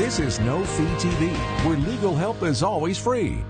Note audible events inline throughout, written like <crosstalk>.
This is No Fee TV, where legal help is always free.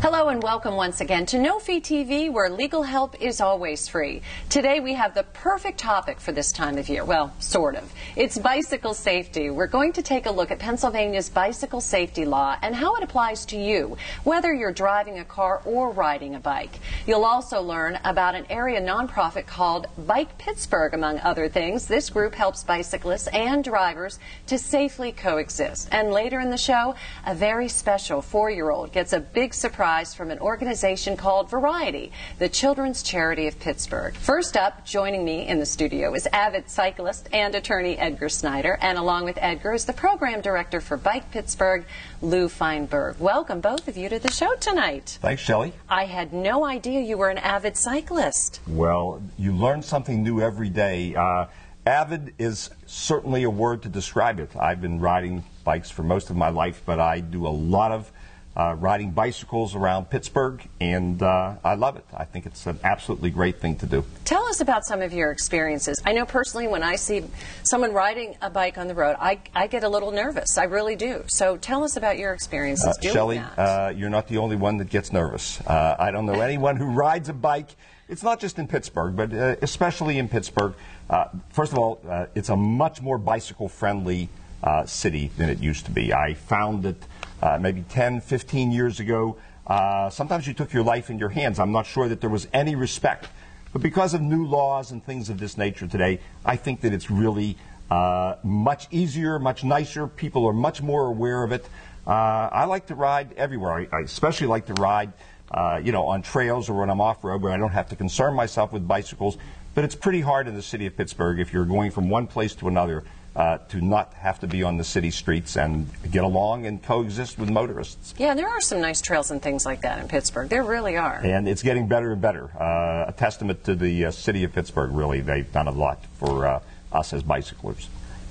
Hello and welcome once again to No Fee TV, where legal help is always free. Today we have the perfect topic for this time of year. Well, sort of. It's bicycle safety. We're going to take a look at Pennsylvania's bicycle safety law and how it applies to you, whether you're driving a car or riding a bike. You'll also learn about an area nonprofit called Bike Pittsburgh, among other things. This group helps bicyclists and drivers to safely coexist. And later in the show, a very special four year old gets a big surprise from an organization called Variety, the children's charity of Pittsburgh. First up, joining me in the studio is avid cyclist and attorney Edgar Snyder, and along with Edgar is the program director for Bike Pittsburgh, Lou Fineberg. Welcome, both of you, to the show tonight. Thanks, Shelley. I had no idea you were an avid cyclist. Well, you learn something new every day. Uh, avid is certainly a word to describe it. I've been riding bikes for most of my life, but I do a lot of uh, riding bicycles around Pittsburgh, and uh, I love it. I think it's an absolutely great thing to do. Tell us about some of your experiences. I know personally when I see someone riding a bike on the road, I, I get a little nervous. I really do. So tell us about your experiences Uh, doing Shelley, that. uh, you're not the only one that gets nervous. Uh, I don't know anyone who rides a bike. It's not just in Pittsburgh, but uh, especially in Pittsburgh. Uh, first of all, uh, it's a much more bicycle friendly uh, city than it used to be. I found that uh, maybe 10, 15 years ago, uh, sometimes you took your life in your hands. I'm not sure that there was any respect. But because of new laws and things of this nature today, I think that it's really uh, much easier, much nicer. People are much more aware of it. Uh, I like to ride everywhere. I, I especially like to ride, uh, you know, on trails or when I'm off road where I don't have to concern myself with bicycles. But it's pretty hard in the city of Pittsburgh if you're going from one place to another uh, to not have to be on the city streets and get along and coexist with motorists. yeah, there are some nice trails and things like that in Pittsburgh. There really are. And it's getting better and better. Uh, a testament to the uh, city of Pittsburgh, really. They've done a lot for uh, us as bicyclers.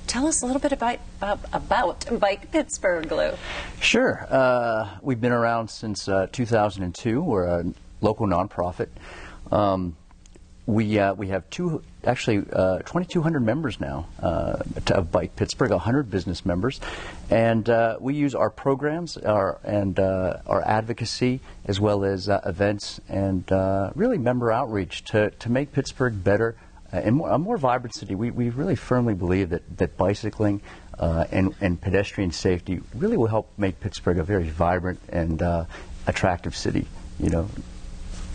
Tell us a little bit about, uh, about Bike Pittsburgh, Lou. Sure. Uh, we've been around since uh, 2002. We're a local nonprofit. Um, we uh, we have two actually uh, 2,200 members now uh, of Bike Pittsburgh, 100 business members, and uh, we use our programs, our and uh, our advocacy as well as uh, events and really member outreach to to make Pittsburgh better and more, a more vibrant city. We we really firmly believe that that bicycling. And, and pedestrian safety really will help make Pittsburgh a very vibrant and attractive city. You know,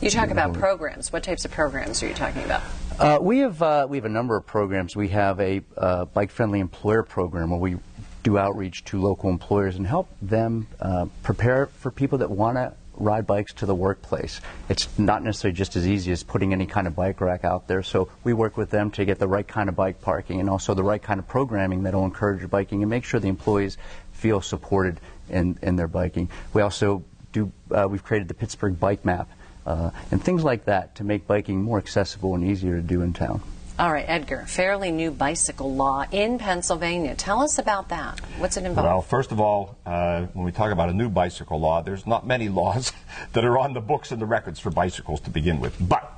You talk about programs. What types of programs are you talking about? uh, we have uh, we have a number of programs. We have a uh, bike-friendly employer program where we do outreach to local employers and help them uh, prepare for people that want to ride bikes to the workplace. It's not necessarily just as easy as putting any kind of bike rack out there. So we work with them to get the right kind of bike parking and also the right kind of programming that will encourage biking and make sure the employees feel supported in, in their biking. We also do. Uh, we've created the Pittsburgh Bike Map. Uh, and things like that to make biking more accessible and easier to do in town. All right, Edgar, fairly new bicycle law in Pennsylvania. Tell us about that. What's it involve? Well, first of all, uh, when we talk about a new bicycle law, there's not many laws <laughs> that are on the books and the records for bicycles to begin with. But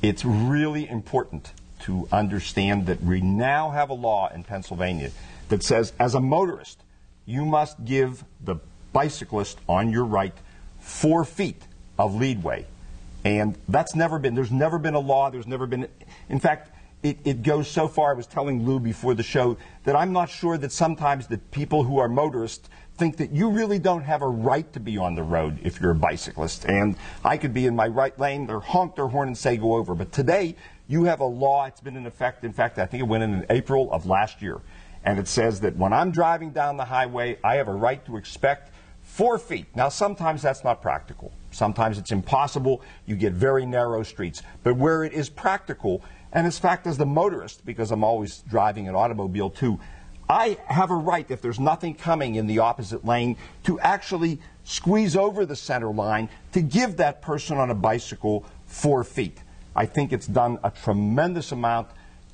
it's really important to understand that we now have a law in Pennsylvania that says, as a motorist, you must give the bicyclist on your right four feet of leadway. And that's never been, there's never been a law, there's never been, in fact, it, it goes so far, I was telling Lou before the show, that I'm not sure that sometimes the people who are motorists think that you really don't have a right to be on the road if you're a bicyclist. And I could be in my right lane, or honk their horn and say go over. But today, you have a law, it's been in effect, in fact, I think it went in in April of last year. And it says that when I'm driving down the highway, I have a right to expect four feet. Now, sometimes that's not practical. Sometimes it's impossible. You get very narrow streets. But where it is practical, and in fact, as the motorist, because I'm always driving an automobile too, I have a right, if there's nothing coming in the opposite lane, to actually squeeze over the center line to give that person on a bicycle four feet. I think it's done a tremendous amount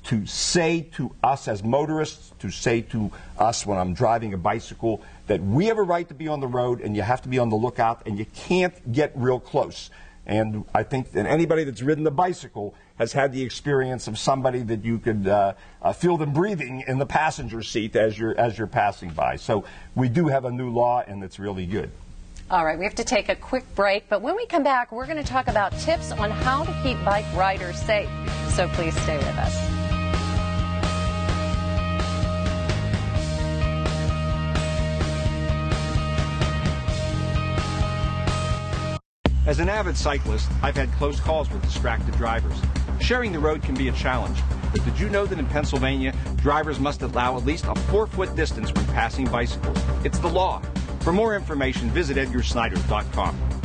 to say to us as motorists, to say to us when I'm driving a bicycle, that we have a right to be on the road and you have to be on the lookout and you can't get real close. And I think that anybody that's ridden the bicycle has had the experience of somebody that you could uh, uh, feel them breathing in the passenger seat as you're as you're passing by. So we do have a new law, and it's really good. All right, we have to take a quick break, but when we come back, we're going to talk about tips on how to keep bike riders safe. So please stay with us. As an avid cyclist, I've had close calls with distracted drivers. Sharing the road can be a challenge, but did you know that in Pennsylvania, drivers must allow at least a four foot distance when passing bicycles? It's the law. For more information, visit edgarsnyder.com.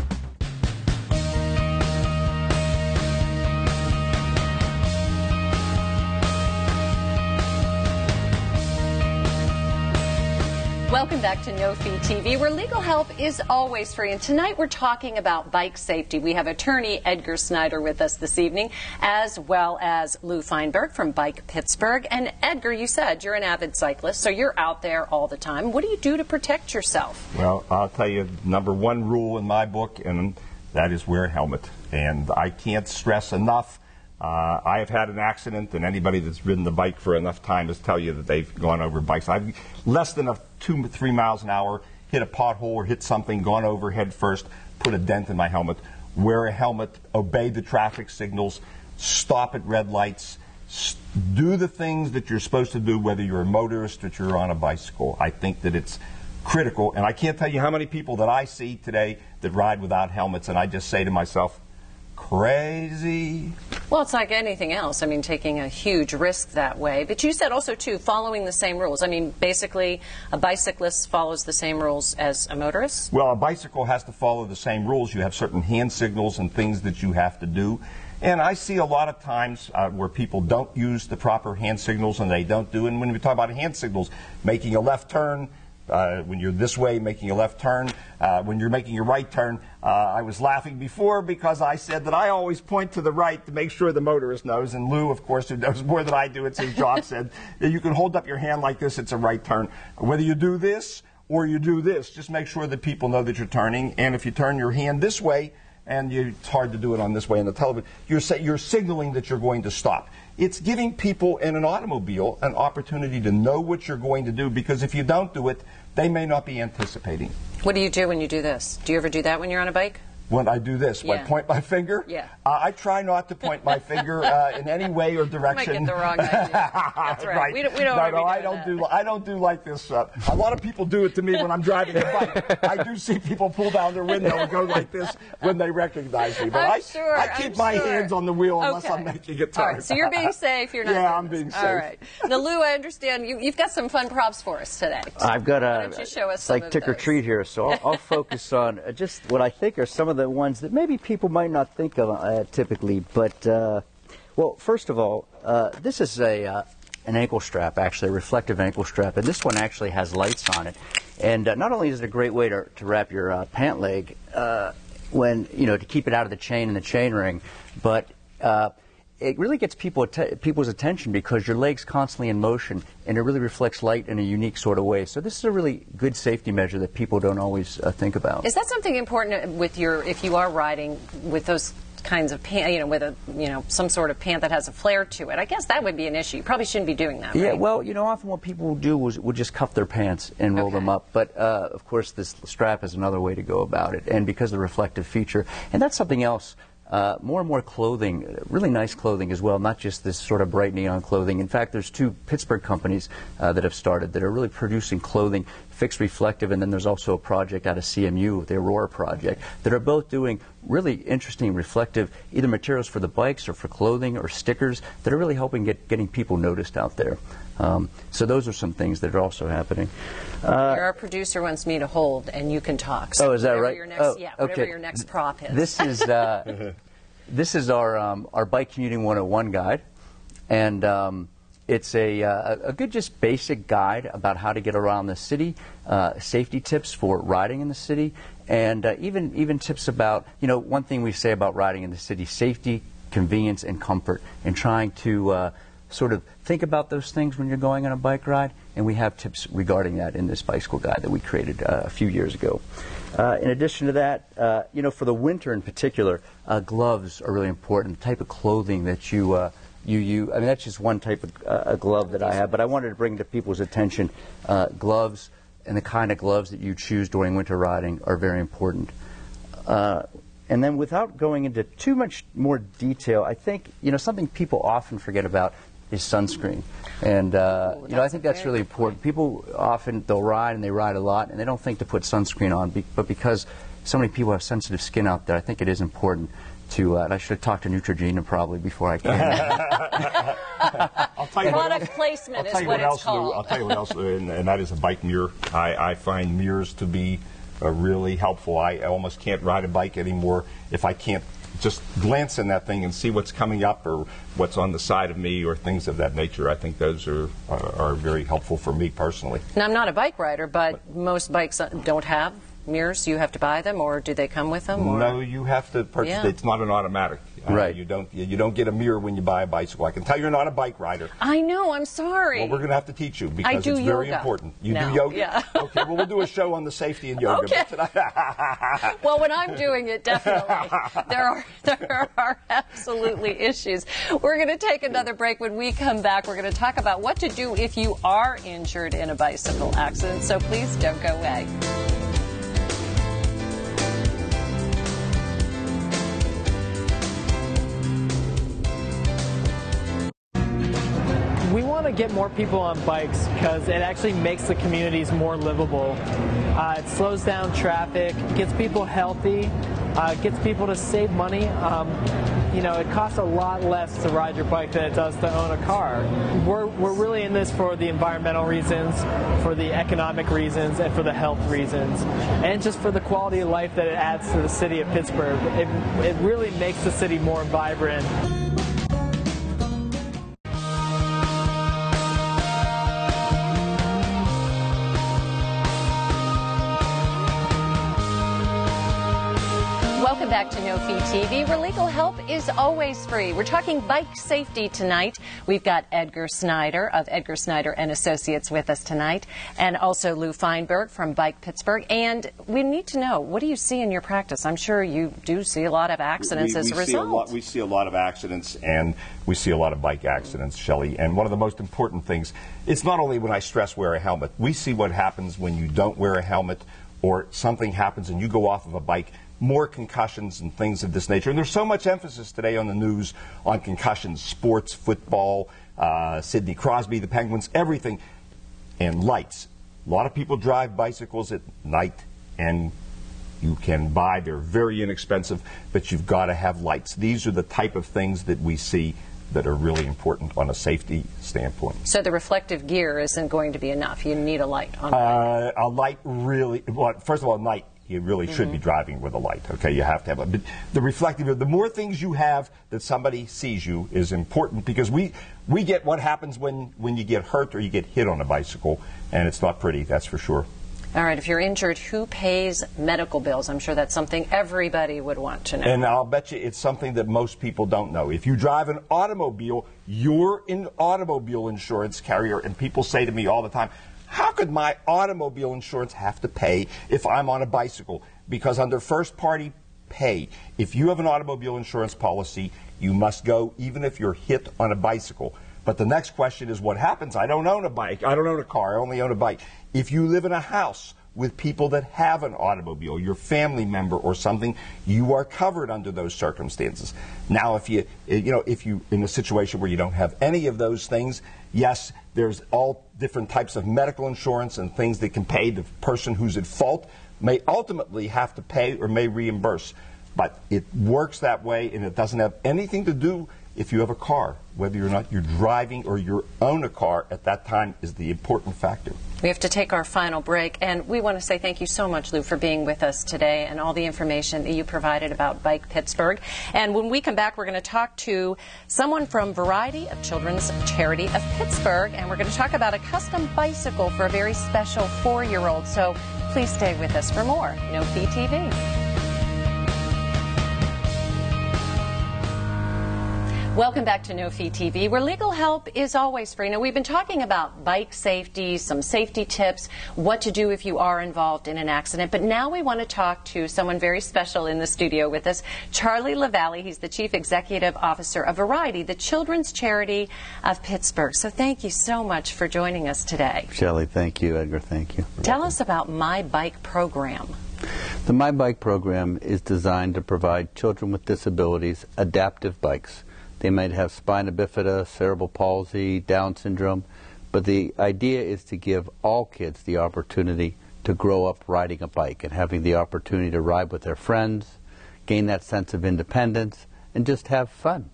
Welcome back to No Fee TV, where legal help is always free. And tonight we're talking about bike safety. We have attorney Edgar Snyder with us this evening, as well as Lou Fineberg from Bike Pittsburgh. And Edgar, you said you're an avid cyclist, so you're out there all the time. What do you do to protect yourself? Well, I'll tell you, number one rule in my book, and that is wear a helmet. And I can't stress enough uh, I have had an accident, and anybody that's ridden the bike for enough time has tell you that they've gone over bikes. I've less than a two, three miles an hour, hit a pothole or hit something, gone over head first, put a dent in my helmet. Wear a helmet, obey the traffic signals, stop at red lights, do the things that you're supposed to do, whether you're a motorist or you're on a bicycle. I think that it's critical, and I can't tell you how many people that I see today that ride without helmets, and I just say to myself, crazy. Well, it's like anything else. I mean, taking a huge risk that way. But you said also, too, following the same rules. I mean, basically, a bicyclist follows the same rules as a motorist? Well, a bicycle has to follow the same rules. You have certain hand signals and things that you have to do. And I see a lot of times uh, where people don't use the proper hand signals and they don't do. And when we talk about hand signals, making a left turn, uh, when you're this way making a left turn, uh, when you're making a right turn. Uh, I was laughing before because I said that I always point to the right to make sure the motorist knows. And Lou, of course, who knows more than I do, it's his job, said you can hold up your hand like this, it's a right turn. Whether you do this or you do this, just make sure that people know that you're turning. And if you turn your hand this way, and you, it's hard to do it on this way on the television, you're, you're signaling that you're going to stop. It's giving people in an automobile an opportunity to know what you're going to do because if you don't do it, they may not be anticipating. What do you do when you do this? Do you ever do that when you're on a bike? When I do this. When I point my finger, yeah. Uh, I try not to point my finger uh, in any way or direction. You might get the wrong idea. That's <laughs> right. right. We don't, we don't no, no, I don't that. do. I don't do like this. Uh, a lot of people do it to me when I'm driving a bike. I do see people pull down their window and go like this when they recognize me. But I'm I, sure, I keep I'm my sure. hands on the wheel unless okay. I'm making a turn. All right, so you're being safe. You're not. <laughs> yeah, I'm being safe. All right. Now, Lou, I understand you, have got some fun props for us today. I've got a. Why don't you show us it's like trick or treat here, so I'll, I'll focus on just what I think are some of the ones that maybe people might not think of uh, typically. But, uh, well, first of all, uh, this is a uh, an ankle strap, actually, a reflective ankle strap, and this one actually has lights on it. And uh, not only is it a great way to, to wrap your pant leg when, you know, to keep it out of the chain and the chain ring, but it really gets people people's attention because your leg's constantly in motion and it really reflects light in a unique sort of way. So this is a really good safety measure that people don't always uh, think about. Is that something important with your if you are riding with those kinds of pant, you know, with a, you know, some sort of pant that has a flare to it. I guess that would be an issue. You probably shouldn't be doing that. Yeah, right? well, you know, often what people do is would just cuff their pants and roll okay. them up. But uh, of course, this strap is another way to go about it, and because of the reflective feature, and that's something else uh, more and more clothing, really nice clothing as well, not just this sort of bright neon clothing. In fact, there's two Pittsburgh companies uh, that have started that are really producing clothing, fixed reflective, and then there's also a project out of CMU, the Aurora Project, that are both doing really interesting reflective either materials for the bikes or for clothing or stickers that are really helping get getting people noticed out there. Um, so those are some things that are also happening. Uh, Our producer wants me to hold, and you can talk. So oh, is that right? Next, oh, yeah, okay. whatever your next prop is. This is uh, <laughs> this is our um, our bike commuting 101 guide, and um, it's a, uh, a good just basic guide about how to get around the city, uh, safety tips for riding in the city, and uh, even even tips about you know one thing we say about riding in the city: safety, convenience, and comfort, and trying to uh, sort of think about those things when you're going on a bike ride, and we have tips regarding that in this bicycle guide that we created uh, a few years ago. Uh, in addition to that, uh, you know, for the winter in particular, uh, gloves are really important. The type of clothing that you uh, you use. I mean, that's just one type of uh, glove that I have, but I wanted to bring to people's attention gloves and the kind of gloves that you choose during winter riding are very important. And then without going into too much more detail, I think, you know, something people often forget about is sunscreen. And, uh, Ooh, you know, I think that's really important. People often, they'll ride and they ride a lot and they don't think to put sunscreen on, but because so many people have sensitive skin out there, I think it is important to, uh, I should have talked to Neutrogena probably before I came. <laughs> I'll tell you Product what, placement is what, what it's else, called. I'll tell you what else, and, and that is a bike mirror. I, I find mirrors to be are really helpful. I almost can't ride a bike anymore if I can't just glance in that thing and see what's coming up or what's on the side of me or things of that nature. I think those are, are, are very helpful for me personally. Now, I'm not a bike rider, but, but most bikes don't have mirrors? You have to buy them, or do they come with them? Or? No, you have to purchase. Yeah. It's not an automatic. Uh, right. You don't. You don't get a mirror when you buy a bicycle. I can tell you're not a bike rider. I know. I'm sorry. Well, we're going to have to teach you because it's yoga. very important. You no. do yoga. Yeah. <laughs> okay. Well, we'll do a show on the safety in yoga. Okay. <laughs> well, when I'm doing it, definitely there are <laughs> there are absolutely issues. We're going to take another break. When we come back, we're going to talk about what to do if you are injured in a bicycle accident. So please don't go away. To get more people on bikes because it actually makes the communities more livable. Uh, it slows down traffic, gets people healthy, uh, gets people to save money. Um, you know, it costs a lot less to ride your bike than it does to own a car. We're, we're really in this for the environmental reasons, for the economic reasons, and for the health reasons, and just for the quality of life that it adds to the city of Pittsburgh. It, it really makes the city more vibrant. Back to No Fee TV, where legal help is always free. We're talking bike safety tonight. We've got Edgar Snyder of Edgar Snyder and Associates with us tonight, and also Lou Fineberg from Bike Pittsburgh. And we need to know what do you see in your practice? I'm sure you do see a lot of accidents we, as we a result. A lot, we see a lot of accidents, and we see a lot of bike accidents, Shelley. And one of the most important things, it's not only when I stress wear a helmet. We see what happens when you don't wear a helmet or something happens and you go off of a bike more concussions and things of this nature. And there's so much emphasis today on the news on concussions, sports, football, uh, Sidney Crosby, the Penguins, everything, and lights. A lot of people drive bicycles at night, and you can buy. They're very inexpensive, but you've got to have lights. These are the type of things that we see that are really important on a safety standpoint. So the reflective gear isn't going to be enough. You need a light on. Uh, a light really. Well, first of all, night you really mm-hmm. should be mm-hmm. driving with a light. Okay, you have to have a. But the reflective, the more things you have that somebody sees you is important because we we get what happens when when you get hurt or you get hit on a bicycle, and it's not pretty. That's for sure. All right, if you're injured, who pays medical bills? I'm sure that's something everybody would want to know. And I'll bet you it's something that most people don't know. If you drive an automobile, you're an automobile insurance carrier, and people say to me all the time, how could my automobile insurance have to pay if I'm on a bicycle? Because under first party pay, if you have an automobile insurance policy, you must go even if you're hit on a bicycle. But the next question is what happens? I don't own a bike. I don't own a car. I only own a bike. If you live in a house with people that have an automobile, your family member or something, you are covered under those circumstances. Now, if you, eh, you know, if you in a situation where you don't have any of those things, yes, there's all different types of medical insurance and things that can pay the person who's at fault may ultimately have to pay or may reimburse. But it works that way, and it doesn't have anything to do if you have a car. Whether or not you're driving or you own a car at that time is the important factor. We have to take our final break, and we want to say thank you so much, Lou, for being with us today and all the information that you provided about Bike Pittsburgh. And when we come back, we're going to talk to someone from Variety of Children's Charity of Pittsburgh, and we're going to talk about a custom bicycle for a very special four year old. So please stay with us for more. No Fee TV. Welcome back to No Fee TV, where legal help is always free. Now, we've been talking about bike safety, some safety tips, what to do if you are involved in an accident. But now we want to talk to someone very special in the studio with us, Charlie LaVallee. He's the Chief Executive Officer of Variety, the children's charity of Pittsburgh. So thank you so much for joining us today. Shelley, thank you. Edgar, thank you. Tell us about My Bike program. The My Bike program is designed to provide children with disabilities adaptive bikes. They might have spina bifida, cerebral palsy, Down syndrome, but the idea is to give all kids the opportunity to grow up riding a bike and having the opportunity to ride with their friends, gain that sense of independence, and just have fun.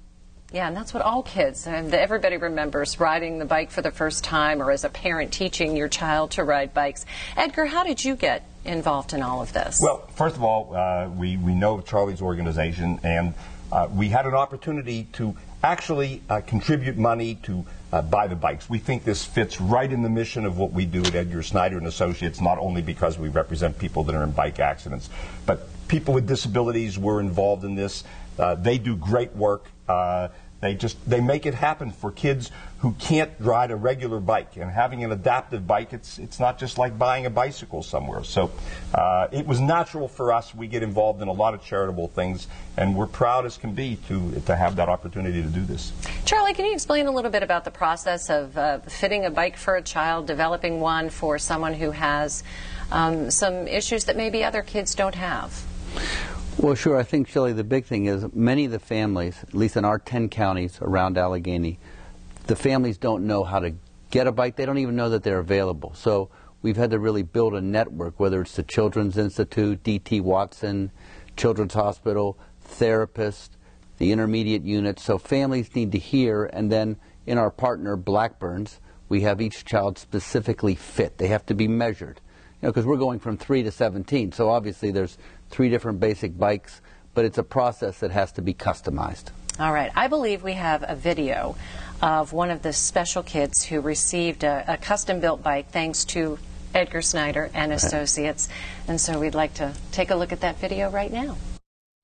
Yeah, and that's what all kids, and everybody remembers riding the bike for the first time or as a parent teaching your child to ride bikes. Edgar, how did you get involved in all of this? Well, first of all, uh, we, we know Charlie's organization, and uh, we had an opportunity to actually uh, contribute money to uh, buy the bikes. We think this fits right in the mission of what we do at Edgar Snyder and Associates, not only because we represent people that are in bike accidents, but people with disabilities were involved in this. Uh, they do great work. They just they make it happen for kids who can't ride a regular bike. And having an adaptive bike, it's it's not just like buying a bicycle somewhere. So uh, it was natural for us. We get involved in a lot of charitable things, and we're proud as can be to to have that opportunity to do this. Charlie, can you explain a little bit about the process of uh, fitting a bike for a child, developing one for someone who has um, some issues that maybe other kids don't have? Well, sure. I think, Shelley, the big thing is many of the families, at least in our 10 counties around Allegheny, the families don't know how to get a bike. They don't even know that they're available. So we've had to really build a network, whether it's the Children's Institute, D.T. Watson, Children's Hospital, therapists, the intermediate units. So families need to hear, and then in our partner, Blackburns, we have each child specifically fit. They have to be measured. You know, because we're going from 3 to 17. So obviously there's three different basic bikes, but it's a process that has to be customized. All right. I believe we have a video of one of the special kids who received a, a custom built bike thanks to Edgar Snyder and Associates. And so we'd like to take a look at that video right now.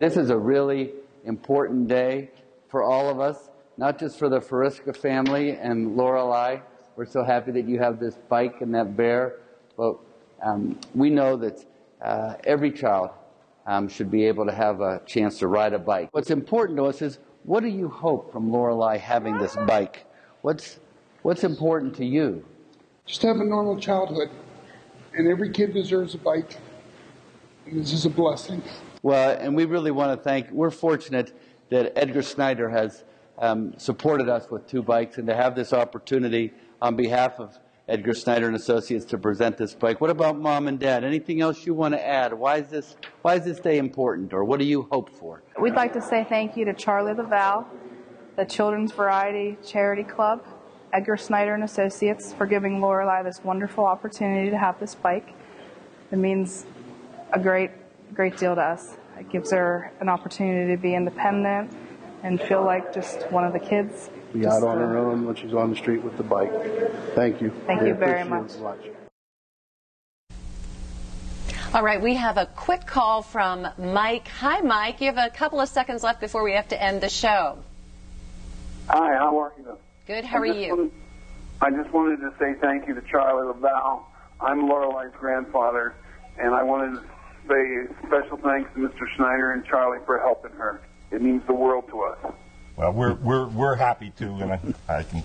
This is a really important day for all of us, not just for the Fariska family and Lorelei. We're so happy that you have this bike and that bear, but um, we know that uh, every child um, should be able to have a chance to ride a bike. What's important to us is what do you hope from Lorelei having this bike? What's what's important to you? Just have a normal childhood, and every kid deserves a bike. And this is a blessing. Well, and we really want to thank. We're fortunate that Edgar Snyder has um, supported us with two bikes, and to have this opportunity on behalf of Edgar Snyder and Associates to present this bike. What about mom and dad? Anything else you want to add? Why is this why is this day important or what do you hope for? We'd like to say thank you to Charlie LaVallee, the Children's Variety Charity Club, Edgar Snyder and Associates for giving Lorelei this wonderful opportunity to have this bike. It means a great great deal to us. It gives her an opportunity to be independent and feel like just one of the kids be out on her uh, own when she's on the street with the bike. Thank you. Thank We you very much. All right, we have a quick call from Mike. Hi, Mike. You have a couple of seconds left before we have to end the show. Hi, how are you? Good. How I are you? wanted- I just wanted to say thank you to Charlie LaVallee. I'm Lorelei's grandfather, and I wanted to say special thanks to Mr. Schneider and Charlie for helping her. It means the world to us. Well, we're we're we're happy to, and I, I can.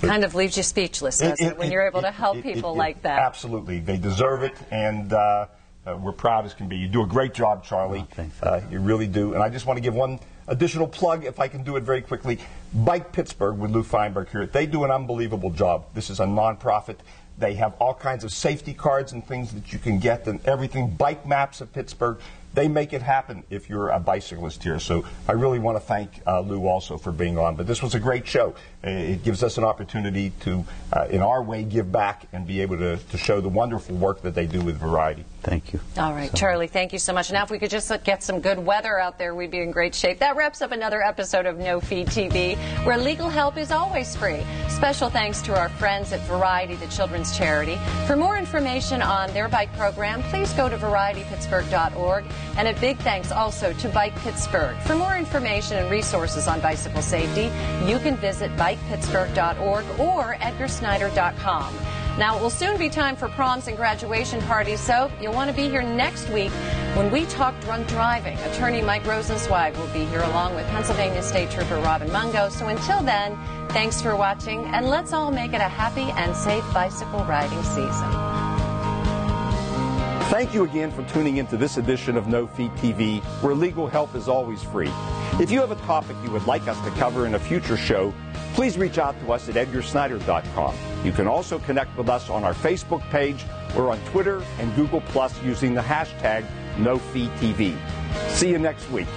Kind of leaves you speechless, doesn't it, when you're able to help it- people it- it- like that? Absolutely, they deserve it, and uh, uh, we're proud as can be. You do a great job, Charlie. Uh, you really do. And I just want to give one additional plug, if I can do it very quickly. Bike Pittsburgh with Lou Fineberg here. They do an unbelievable job. This is a nonprofit. They have all kinds of safety cards and things that you can get, and everything. Bike maps of Pittsburgh. They make it happen if you're a bicyclist here. So I really want to thank uh, Lou also for being on. But this was a great show. Uh, It gives us an opportunity to, uh, in our way, give back and be able to, to show the wonderful work that they do with Variety. Thank you. All right, Charlie, thank you so much. Now, if we could just get some good weather out there, we'd be in great shape. That wraps up another episode of No Fee TV, where legal help is always free. Special thanks to our friends at Variety, the children's charity. For more information on their bike program, please go to varietypittsburgh.org. And a big thanks also to Bike Pittsburgh. For more information and resources on bicycle safety, you can visit bikepittsburgh.org or edgarsnyder.com. Now, it will soon be time for proms and graduation parties, so you'll want to be here next week when we talk drunk driving. Attorney Mike Rosenzweig will be here along with Pennsylvania State Trooper Robin Mungo. So until then, thanks for watching, and let's all make it a happy and safe bicycle riding season. Thank you again for tuning into this edition of No Fee TV, where legal help is always free. If you have a topic you would like us to cover in a future show, please reach out to us at edgarsnyder.com. You can also connect with us on our Facebook page or on Twitter and Google Plus using the hashtag NoFeeTV. See you next week.